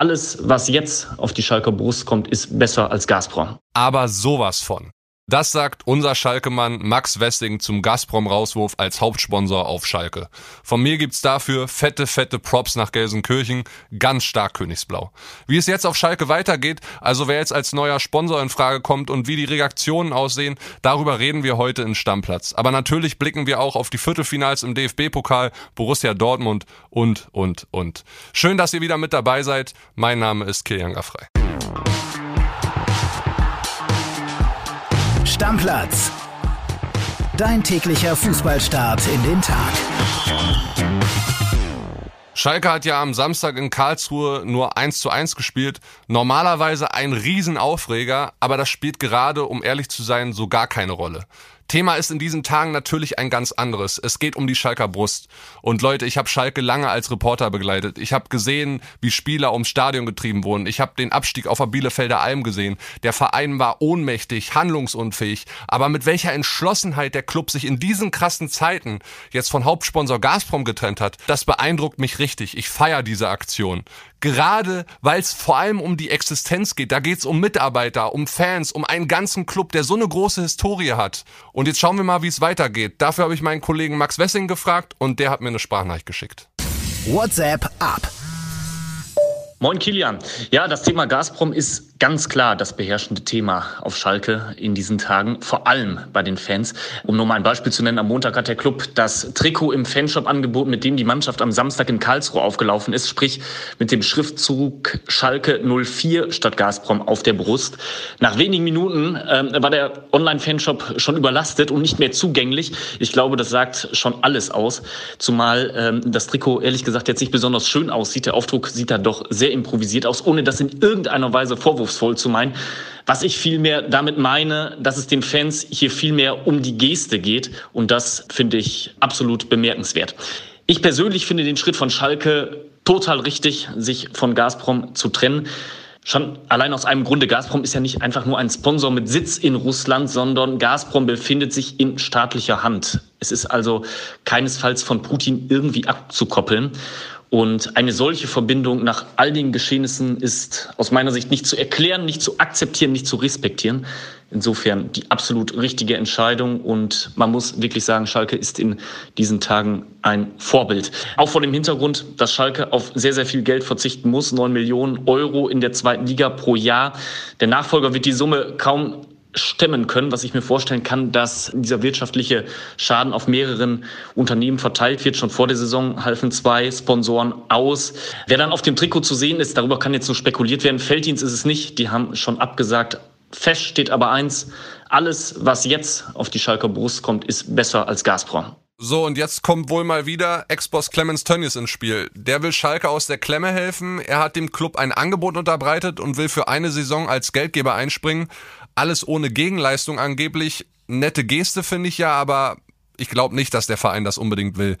Alles, was jetzt auf die Schalker Brust kommt, ist besser als Gazprom. Aber sowas von. Das sagt unser Schalke-Mann Max Wessing zum Gazprom-Rauswurf als Hauptsponsor auf Schalke. Von mir gibt's dafür fette, fette Props nach Gelsenkirchen, ganz stark Königsblau. Wie es jetzt auf Schalke weitergeht, also wer jetzt als neuer Sponsor in Frage kommt und wie die Reaktionen aussehen, darüber reden wir heute in Stammplatz. Aber natürlich blicken wir auch auf die Viertelfinals im DFB-Pokal, Borussia Dortmund und, und, und. Schön, dass ihr wieder mit dabei seid. Mein Name ist Kilian Gaffrey. Stammplatz. Dein täglicher Fußballstart in den Tag. Schalke hat ja am Samstag in Karlsruhe nur 1 zu 1 gespielt. Normalerweise ein Riesenaufreger, aber das spielt gerade, um ehrlich zu sein, so gar keine Rolle. Thema ist in diesen Tagen natürlich ein ganz anderes. Es geht um die Schalker Brust. Und Leute, ich habe Schalke lange als Reporter begleitet. Ich habe gesehen, wie Spieler ums Stadion getrieben wurden. Ich habe den Abstieg auf der Bielefelder Alm gesehen. Der Verein war ohnmächtig, handlungsunfähig. Aber mit welcher Entschlossenheit der Club sich in diesen krassen Zeiten jetzt von Hauptsponsor Gazprom getrennt hat, das beeindruckt mich richtig. Ich feiere diese Aktion gerade weil es vor allem um die Existenz geht. Da geht es um Mitarbeiter, um Fans, um einen ganzen Club, der so eine große Historie hat. Und jetzt schauen wir mal, wie es weitergeht. Dafür habe ich meinen Kollegen Max Wessing gefragt und der hat mir eine Sprachnachricht geschickt. WhatsApp ab. Moin Kilian. Ja, das Thema Gazprom ist ganz klar das beherrschende Thema auf Schalke in diesen Tagen, vor allem bei den Fans. Um nur mal ein Beispiel zu nennen, am Montag hat der Club das Trikot im Fanshop angeboten, mit dem die Mannschaft am Samstag in Karlsruhe aufgelaufen ist, sprich mit dem Schriftzug Schalke 04 statt Gazprom auf der Brust. Nach wenigen Minuten ähm, war der Online-Fanshop schon überlastet und nicht mehr zugänglich. Ich glaube, das sagt schon alles aus, zumal ähm, das Trikot ehrlich gesagt jetzt nicht besonders schön aussieht. Der Aufdruck sieht da doch sehr improvisiert aus, ohne dass in irgendeiner Weise Vorwurf vorwurfsvoll zu meinen. Was ich vielmehr damit meine, dass es den Fans hier vielmehr um die Geste geht. Und das finde ich absolut bemerkenswert. Ich persönlich finde den Schritt von Schalke total richtig, sich von Gazprom zu trennen. Schon allein aus einem Grunde, Gazprom ist ja nicht einfach nur ein Sponsor mit Sitz in Russland, sondern Gazprom befindet sich in staatlicher Hand. Es ist also keinesfalls von Putin irgendwie abzukoppeln. Und eine solche Verbindung nach all den Geschehnissen ist aus meiner Sicht nicht zu erklären, nicht zu akzeptieren, nicht zu respektieren. Insofern die absolut richtige Entscheidung und man muss wirklich sagen, Schalke ist in diesen Tagen ein Vorbild. Auch vor dem Hintergrund, dass Schalke auf sehr, sehr viel Geld verzichten muss, neun Millionen Euro in der zweiten Liga pro Jahr. Der Nachfolger wird die Summe kaum stemmen können, was ich mir vorstellen kann, dass dieser wirtschaftliche Schaden auf mehreren Unternehmen verteilt wird. Schon vor der Saison halfen zwei Sponsoren aus. Wer dann auf dem Trikot zu sehen ist, darüber kann jetzt nur spekuliert werden. Felddienst ist es nicht, die haben schon abgesagt. Fest steht aber eins, alles, was jetzt auf die Schalker Brust kommt, ist besser als Gazprom. So, und jetzt kommt wohl mal wieder Ex-Boss Clemens Tönnies ins Spiel. Der will Schalke aus der Klemme helfen. Er hat dem Club ein Angebot unterbreitet und will für eine Saison als Geldgeber einspringen. Alles ohne Gegenleistung angeblich. Nette Geste finde ich ja, aber ich glaube nicht, dass der Verein das unbedingt will.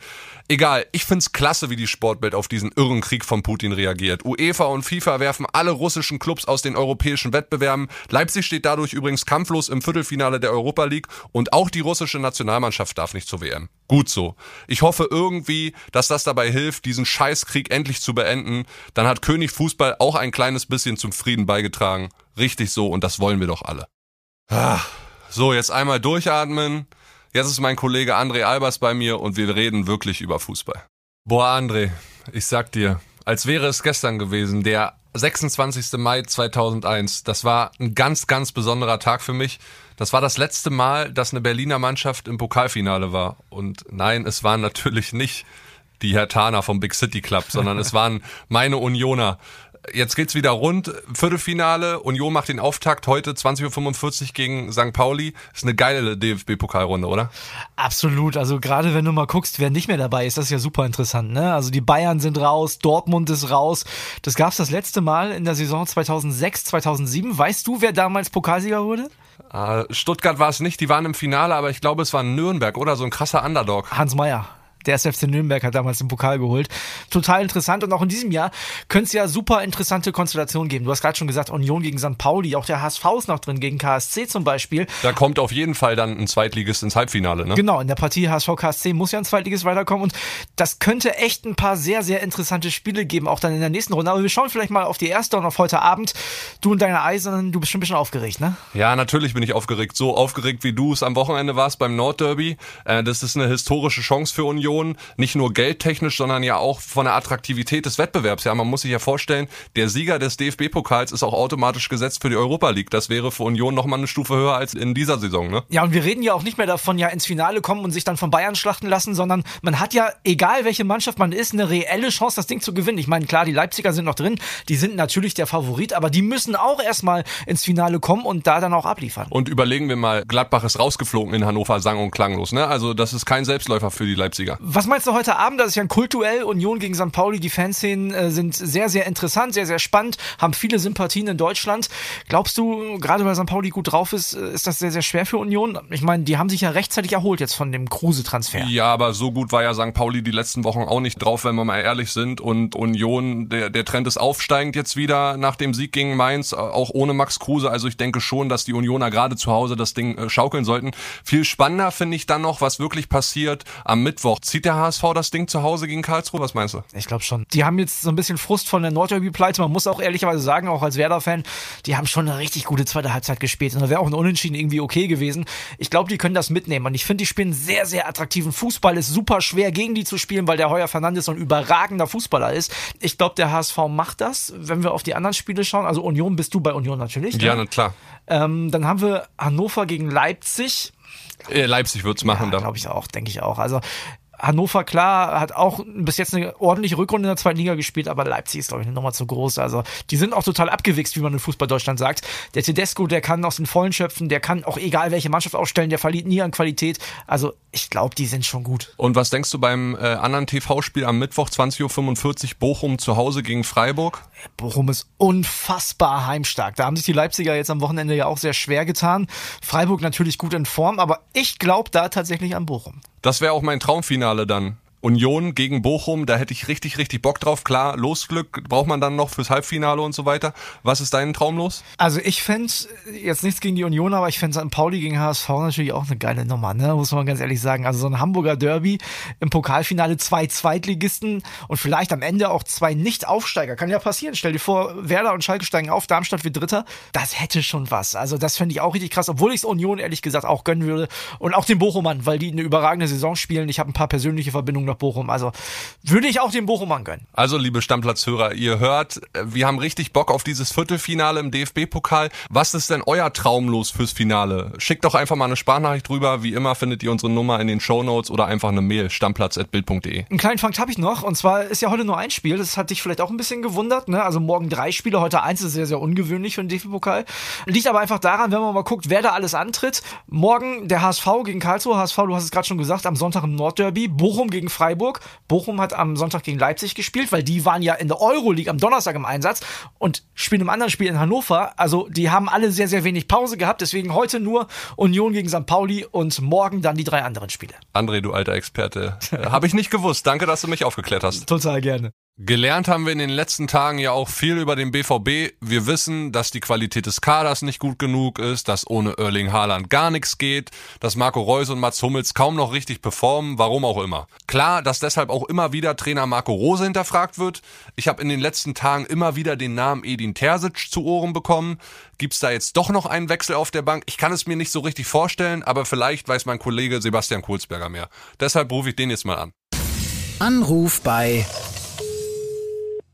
Egal, ich find's klasse, wie die Sportwelt auf diesen irren Krieg von Putin reagiert. UEFA und FIFA werfen alle russischen Clubs aus den europäischen Wettbewerben. Leipzig steht dadurch übrigens kampflos im Viertelfinale der Europa League und auch die russische Nationalmannschaft darf nicht zur WM. Gut so. Ich hoffe irgendwie, dass das dabei hilft, diesen Scheißkrieg endlich zu beenden. Dann hat König Fußball auch ein kleines bisschen zum Frieden beigetragen. Richtig so und das wollen wir doch alle. Ah, so, jetzt einmal durchatmen. Jetzt ist mein Kollege André Albers bei mir und wir reden wirklich über Fußball. Boah, André, ich sag dir, als wäre es gestern gewesen, der 26. Mai 2001. Das war ein ganz, ganz besonderer Tag für mich. Das war das letzte Mal, dass eine Berliner Mannschaft im Pokalfinale war. Und nein, es waren natürlich nicht die Herr Tana vom Big City Club, sondern es waren meine Unioner jetzt geht's wieder rund. Viertelfinale, Union macht den Auftakt heute 20.45 Uhr gegen St. Pauli. Ist eine geile DFB-Pokalrunde, oder? Absolut. Also gerade wenn du mal guckst, wer nicht mehr dabei ist, das ist ja super interessant. Ne? Also die Bayern sind raus, Dortmund ist raus. Das gab's das letzte Mal in der Saison 2006, 2007. Weißt du, wer damals Pokalsieger wurde? Uh, Stuttgart war es nicht, die waren im Finale, aber ich glaube, es war Nürnberg oder so ein krasser Underdog. Hans Meyer. Der SFC Nürnberg hat damals den Pokal geholt. Total interessant und auch in diesem Jahr könnte es ja super interessante Konstellationen geben. Du hast gerade schon gesagt, Union gegen St. Pauli, auch der HSV ist noch drin, gegen KSC zum Beispiel. Da kommt auf jeden Fall dann ein Zweitligist ins Halbfinale, ne? Genau, in der Partie HSV KSC muss ja ein Zweitligist weiterkommen und das könnte echt ein paar sehr, sehr interessante Spiele geben, auch dann in der nächsten Runde. Aber wir schauen vielleicht mal auf die erste und auf heute Abend. Du und deine Eisernen, du bist schon ein bisschen aufgeregt, ne? Ja, natürlich bin ich aufgeregt. So aufgeregt, wie du es am Wochenende warst beim Nordderby. Äh, das ist eine historische Chance für Union. Nicht nur geldtechnisch, sondern ja auch von der Attraktivität des Wettbewerbs. Ja, man muss sich ja vorstellen, der Sieger des DFB-Pokals ist auch automatisch gesetzt für die Europa League. Das wäre für Union nochmal eine Stufe höher als in dieser Saison, ne? Ja, und wir reden ja auch nicht mehr davon, ja ins Finale kommen und sich dann von Bayern schlachten lassen, sondern man hat ja, egal welche Mannschaft man ist, eine reelle Chance, das Ding zu gewinnen. Ich meine, klar, die Leipziger sind noch drin, die sind natürlich der Favorit, aber die müssen auch erstmal ins Finale kommen und da dann auch abliefern. Und überlegen wir mal, Gladbach ist rausgeflogen in Hannover, sang und klanglos, ne? Also das ist kein Selbstläufer für die Leipziger. Was meinst du heute Abend? Das ist ja ein Kultuell Union gegen St. Pauli. Die Fanszenen äh, sind sehr, sehr interessant, sehr, sehr spannend, haben viele Sympathien in Deutschland. Glaubst du, gerade weil St. Pauli gut drauf ist, äh, ist das sehr, sehr schwer für Union? Ich meine, die haben sich ja rechtzeitig erholt jetzt von dem Kruse-Transfer. Ja, aber so gut war ja St. Pauli die letzten Wochen auch nicht drauf, wenn wir mal ehrlich sind. Und Union, der, der Trend ist aufsteigend jetzt wieder nach dem Sieg gegen Mainz, auch ohne Max Kruse. Also ich denke schon, dass die Unioner gerade zu Hause das Ding äh, schaukeln sollten. Viel spannender finde ich dann noch, was wirklich passiert am Mittwoch. Zieht der HSV das Ding zu Hause gegen Karlsruhe? Was meinst du? Ich glaube schon. Die haben jetzt so ein bisschen Frust von der Nordderby-Pleite. Man muss auch ehrlicherweise sagen, auch als Werder-Fan, die haben schon eine richtig gute zweite Halbzeit gespielt. Und da wäre auch ein Unentschieden irgendwie okay gewesen. Ich glaube, die können das mitnehmen. Und ich finde, die spielen sehr, sehr attraktiven Fußball. Ist super schwer, gegen die zu spielen, weil der Heuer Fernandes so ein überragender Fußballer ist. Ich glaube, der HSV macht das, wenn wir auf die anderen Spiele schauen. Also Union bist du bei Union natürlich. Ja, ne? klar. Ähm, dann haben wir Hannover gegen Leipzig. Äh, Leipzig wird's machen. Ja, glaube ich auch, denke ich auch. Also Hannover, klar, hat auch bis jetzt eine ordentliche Rückrunde in der zweiten Liga gespielt, aber Leipzig ist, glaube ich, eine Nummer zu groß. Also, die sind auch total abgewichst, wie man in Fußball Deutschland sagt. Der Tedesco, der kann aus den Vollen schöpfen, der kann auch egal welche Mannschaft aufstellen, der verliert nie an Qualität. Also, ich glaube, die sind schon gut. Und was denkst du beim äh, anderen TV-Spiel am Mittwoch 20.45 Uhr Bochum zu Hause gegen Freiburg? Bochum ist unfassbar heimstark. Da haben sich die Leipziger jetzt am Wochenende ja auch sehr schwer getan. Freiburg natürlich gut in Form, aber ich glaube da tatsächlich an Bochum. Das wäre auch mein Traumfinale dann. Union gegen Bochum, da hätte ich richtig, richtig Bock drauf. Klar, Losglück braucht man dann noch fürs Halbfinale und so weiter. Was ist dein Traum los? Also ich fände, jetzt nichts gegen die Union, aber ich fände St. Pauli gegen HSV natürlich auch eine geile Nummer, ne? muss man ganz ehrlich sagen. Also so ein Hamburger Derby im Pokalfinale, zwei Zweitligisten und vielleicht am Ende auch zwei Nicht-Aufsteiger. Kann ja passieren. Stell dir vor, Werder und Schalke steigen auf, Darmstadt wird Dritter. Das hätte schon was. Also das fände ich auch richtig krass, obwohl ich es Union ehrlich gesagt auch gönnen würde. Und auch den Bochumern, weil die eine überragende Saison spielen. Ich habe ein paar persönliche Verbindungen nach Bochum. Also würde ich auch den Bochumern gönnen. Also, liebe Stammplatzhörer, ihr hört, wir haben richtig Bock auf dieses Viertelfinale im DFB-Pokal. Was ist denn euer Traumlos fürs Finale? Schickt doch einfach mal eine Sparnachricht drüber. Wie immer findet ihr unsere Nummer in den Shownotes oder einfach eine Mail, stammplatz.bild.de. Einen kleinen Fakt habe ich noch. Und zwar ist ja heute nur ein Spiel. Das hat dich vielleicht auch ein bisschen gewundert. Ne? Also morgen drei Spiele, heute eins ist sehr, sehr ungewöhnlich für den DFB-Pokal. Liegt aber einfach daran, wenn man mal guckt, wer da alles antritt. Morgen der HSV gegen Karlsruhe. HSV, du hast es gerade schon gesagt, am Sonntag im Nordderby. Bochum gegen Freiburg. Bochum hat am Sonntag gegen Leipzig gespielt, weil die waren ja in der Euroleague am Donnerstag im Einsatz und spielen im anderen Spiel in Hannover. Also die haben alle sehr, sehr wenig Pause gehabt. Deswegen heute nur Union gegen St. Pauli und morgen dann die drei anderen Spiele. André, du alter Experte. Habe ich nicht gewusst. Danke, dass du mich aufgeklärt hast. Total gerne. Gelernt haben wir in den letzten Tagen ja auch viel über den BVB. Wir wissen, dass die Qualität des Kaders nicht gut genug ist, dass ohne Erling Haaland gar nichts geht, dass Marco Reus und Mats Hummels kaum noch richtig performen, warum auch immer. Klar, dass deshalb auch immer wieder Trainer Marco Rose hinterfragt wird. Ich habe in den letzten Tagen immer wieder den Namen Edin Terzic zu Ohren bekommen. Gibt's da jetzt doch noch einen Wechsel auf der Bank? Ich kann es mir nicht so richtig vorstellen, aber vielleicht weiß mein Kollege Sebastian Kohlsberger mehr. Deshalb rufe ich den jetzt mal an. Anruf bei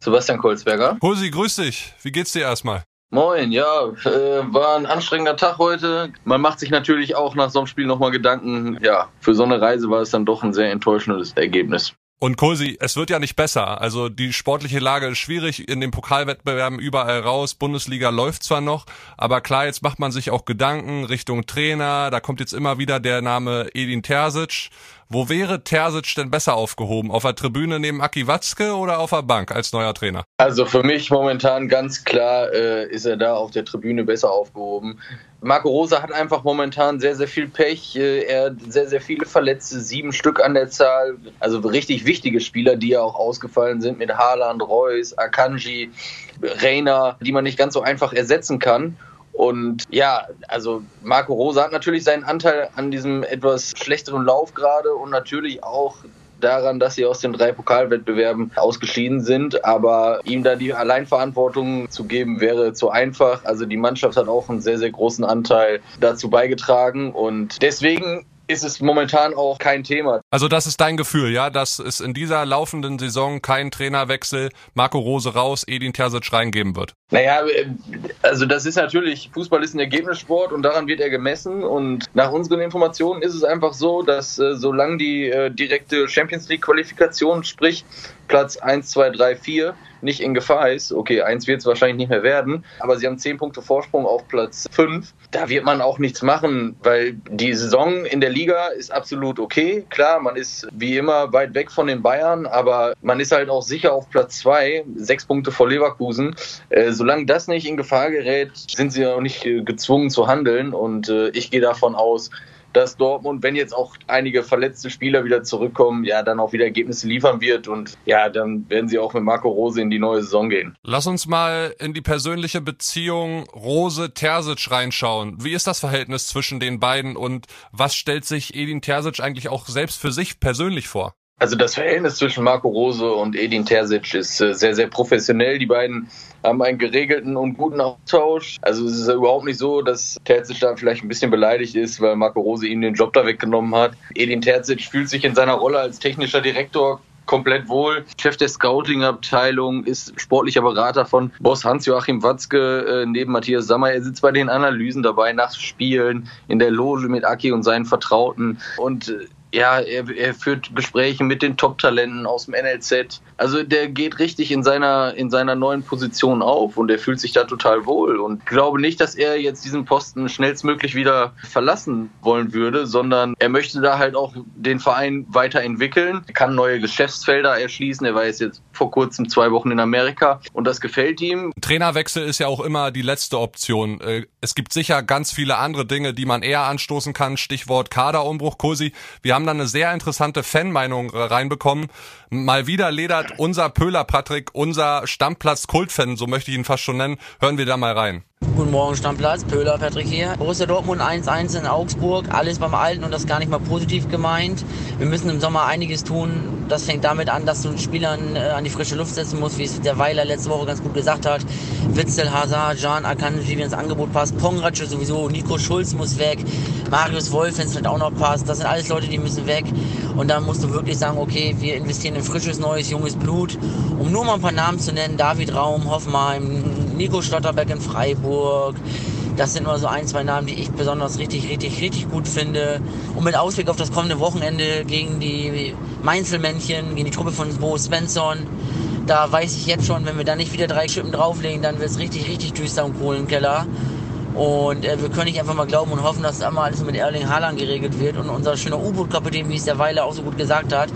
Sebastian Kolzberger. Hulsi, grüß dich. Wie geht's dir erstmal? Moin, ja, äh, war ein anstrengender Tag heute. Man macht sich natürlich auch nach so einem Spiel nochmal Gedanken. Ja, für so eine Reise war es dann doch ein sehr enttäuschendes Ergebnis. Und Kosi, es wird ja nicht besser. Also die sportliche Lage ist schwierig in den Pokalwettbewerben überall raus. Bundesliga läuft zwar noch, aber klar, jetzt macht man sich auch Gedanken Richtung Trainer. Da kommt jetzt immer wieder der Name Edin Terzic. Wo wäre Terzic denn besser aufgehoben? Auf der Tribüne neben Aki Watzke oder auf der Bank als neuer Trainer? Also für mich momentan ganz klar äh, ist er da auf der Tribüne besser aufgehoben. Marco Rosa hat einfach momentan sehr, sehr viel Pech. Äh, er hat sehr, sehr viele Verletzte, sieben Stück an der Zahl. Also richtig wichtige Spieler, die ja auch ausgefallen sind mit Haaland, Reus, Akanji, Reiner, die man nicht ganz so einfach ersetzen kann. Und ja, also Marco Rosa hat natürlich seinen Anteil an diesem etwas schlechteren Lauf gerade und natürlich auch daran, dass sie aus den drei Pokalwettbewerben ausgeschieden sind. Aber ihm da die Alleinverantwortung zu geben, wäre zu einfach. Also die Mannschaft hat auch einen sehr, sehr großen Anteil dazu beigetragen. Und deswegen ist es momentan auch kein Thema. Also das ist dein Gefühl, ja, dass es in dieser laufenden Saison keinen Trainerwechsel, Marco Rose raus, Edin Terzic reingeben wird? Naja, äh, also das ist natürlich, Fußball ist ein Ergebnissport und daran wird er gemessen und nach unseren Informationen ist es einfach so, dass äh, solange die äh, direkte Champions League Qualifikation, sprich Platz 1, 2, 3, 4, nicht in Gefahr ist. Okay, eins wird es wahrscheinlich nicht mehr werden, aber sie haben zehn Punkte Vorsprung auf Platz fünf. Da wird man auch nichts machen, weil die Saison in der Liga ist absolut okay. Klar, man ist wie immer weit weg von den Bayern, aber man ist halt auch sicher auf Platz zwei, sechs Punkte vor Leverkusen. Äh, solange das nicht in Gefahr gerät, sind sie auch nicht äh, gezwungen zu handeln und äh, ich gehe davon aus, dass Dortmund, wenn jetzt auch einige verletzte Spieler wieder zurückkommen, ja, dann auch wieder Ergebnisse liefern wird und ja, dann werden sie auch mit Marco Rose in die neue Saison gehen. Lass uns mal in die persönliche Beziehung Rose-Terzic reinschauen. Wie ist das Verhältnis zwischen den beiden und was stellt sich Edin Terzic eigentlich auch selbst für sich persönlich vor? Also das Verhältnis zwischen Marco Rose und Edin Terzic ist äh, sehr, sehr professionell. Die beiden haben einen geregelten und guten Austausch. Also es ist überhaupt nicht so, dass Terzic da vielleicht ein bisschen beleidigt ist, weil Marco Rose ihm den Job da weggenommen hat. Edin Terzic fühlt sich in seiner Rolle als technischer Direktor komplett wohl. Chef der Scouting-Abteilung, ist sportlicher Berater von Boss Hans-Joachim Watzke äh, neben Matthias Sammer. Er sitzt bei den Analysen dabei, nach Spielen, in der Loge mit Aki und seinen Vertrauten. Und äh, ja, er, er führt Gespräche mit den Top-Talenten aus dem NLZ. Also der geht richtig in seiner, in seiner neuen Position auf und er fühlt sich da total wohl. Und ich glaube nicht, dass er jetzt diesen Posten schnellstmöglich wieder verlassen wollen würde, sondern er möchte da halt auch den Verein weiterentwickeln, er kann neue Geschäftsfelder erschließen. Er war jetzt, jetzt vor kurzem zwei Wochen in Amerika und das gefällt ihm. Trainerwechsel ist ja auch immer die letzte Option. Äh, es gibt sicher ganz viele andere Dinge, die man eher anstoßen kann. Stichwort Kaderumbruch, Kursi. Wir haben dann eine sehr interessante Fanmeinung reinbekommen. Mal wieder ledert unser Pöhler Patrick, unser Stammplatz-Kultfan, so möchte ich ihn fast schon nennen. Hören wir da mal rein. Guten Morgen, Stammplatz. Pöhler, Patrick hier. Borussia Dortmund 1-1 in Augsburg. Alles beim Alten und das gar nicht mal positiv gemeint. Wir müssen im Sommer einiges tun. Das fängt damit an, dass du den Spielern äh, an die frische Luft setzen musst, wie es der Weiler letzte Woche ganz gut gesagt hat. Witzel, Hazard, Jan Akanji, wie ins Angebot passt. Pongratsche sowieso. Nico Schulz muss weg. Marius Wolf, wenn es vielleicht auch noch passt. Das sind alles Leute, die müssen weg. Und dann musst du wirklich sagen, okay, wir investieren in frisches, neues, junges Blut. Um nur mal ein paar Namen zu nennen. David Raum, Hoffmann, Nico Schlotterbeck in Freiburg. Das sind nur so ein, zwei Namen, die ich besonders richtig, richtig, richtig gut finde. Und mit Ausblick auf das kommende Wochenende gegen die Mainzelmännchen, gegen die Truppe von Bo Svensson, da weiß ich jetzt schon, wenn wir da nicht wieder drei Schippen drauflegen, dann wird es richtig, richtig düster im Kohlenkeller. Und äh, wir können nicht einfach mal glauben und hoffen, dass einmal alles mit Erling Haaland geregelt wird. Und unser schöner U-Boot-Kapitän, wie es der Weiler auch so gut gesagt hat,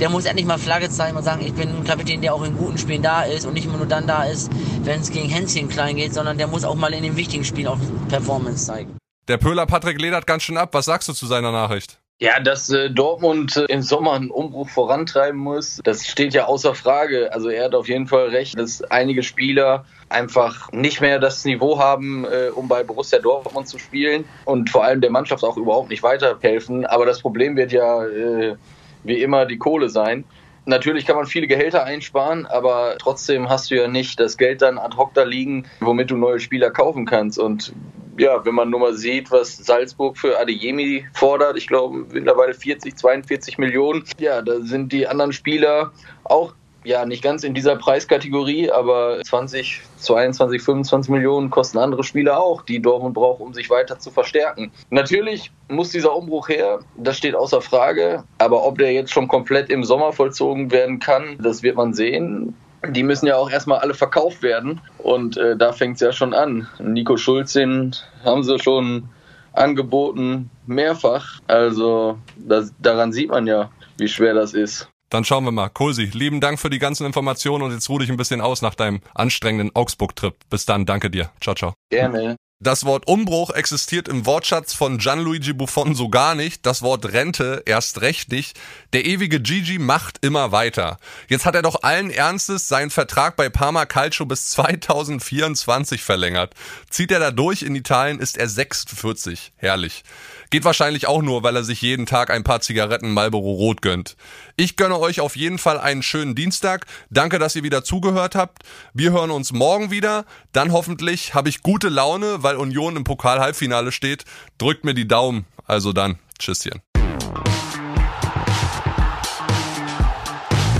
der muss endlich mal Flagge zeigen und sagen, ich bin ein Kapitän, der auch in guten Spielen da ist und nicht immer nur dann da ist, wenn es gegen Hänschen klein geht, sondern der muss auch mal in den wichtigen Spielen auch Performance zeigen. Der Pöhler Patrick ledert ganz schön ab. Was sagst du zu seiner Nachricht? Ja, dass äh, Dortmund äh, im Sommer einen Umbruch vorantreiben muss, das steht ja außer Frage. Also er hat auf jeden Fall recht, dass einige Spieler einfach nicht mehr das Niveau haben, äh, um bei Borussia Dortmund zu spielen und vor allem der Mannschaft auch überhaupt nicht weiterhelfen. Aber das Problem wird ja äh, wie immer die Kohle sein. Natürlich kann man viele Gehälter einsparen, aber trotzdem hast du ja nicht das Geld dann ad hoc da liegen, womit du neue Spieler kaufen kannst. Und ja, wenn man nur mal sieht, was Salzburg für Adeyemi fordert, ich glaube mittlerweile 40, 42 Millionen, ja, da sind die anderen Spieler auch ja, nicht ganz in dieser Preiskategorie, aber 20, 22, 25 Millionen kosten andere Spieler auch, die Dortmund braucht, um sich weiter zu verstärken. Natürlich muss dieser Umbruch her, das steht außer Frage, aber ob der jetzt schon komplett im Sommer vollzogen werden kann, das wird man sehen. Die müssen ja auch erstmal alle verkauft werden und äh, da fängt es ja schon an. Nico Schulz, den haben sie schon angeboten. mehrfach. Also das, daran sieht man ja, wie schwer das ist. Dann schauen wir mal. Kosi, lieben Dank für die ganzen Informationen und jetzt ruh dich ein bisschen aus nach deinem anstrengenden Augsburg-Trip. Bis dann, danke dir. Ciao, ciao. Gerne. Das Wort Umbruch existiert im Wortschatz von Gianluigi Buffon so gar nicht, das Wort Rente erst recht nicht. Der ewige Gigi macht immer weiter. Jetzt hat er doch allen Ernstes seinen Vertrag bei Parma Calcio bis 2024 verlängert. Zieht er da durch in Italien, ist er 46. Herrlich. Geht wahrscheinlich auch nur, weil er sich jeden Tag ein paar Zigaretten Marlboro Rot gönnt. Ich gönne euch auf jeden Fall einen schönen Dienstag. Danke, dass ihr wieder zugehört habt. Wir hören uns morgen wieder. Dann hoffentlich habe ich gute Laune, weil Union im Pokal-Halbfinale steht. Drückt mir die Daumen. Also dann, tschüsschen.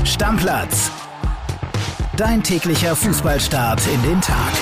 Stammplatz. Dein täglicher Fußballstart in den Tag.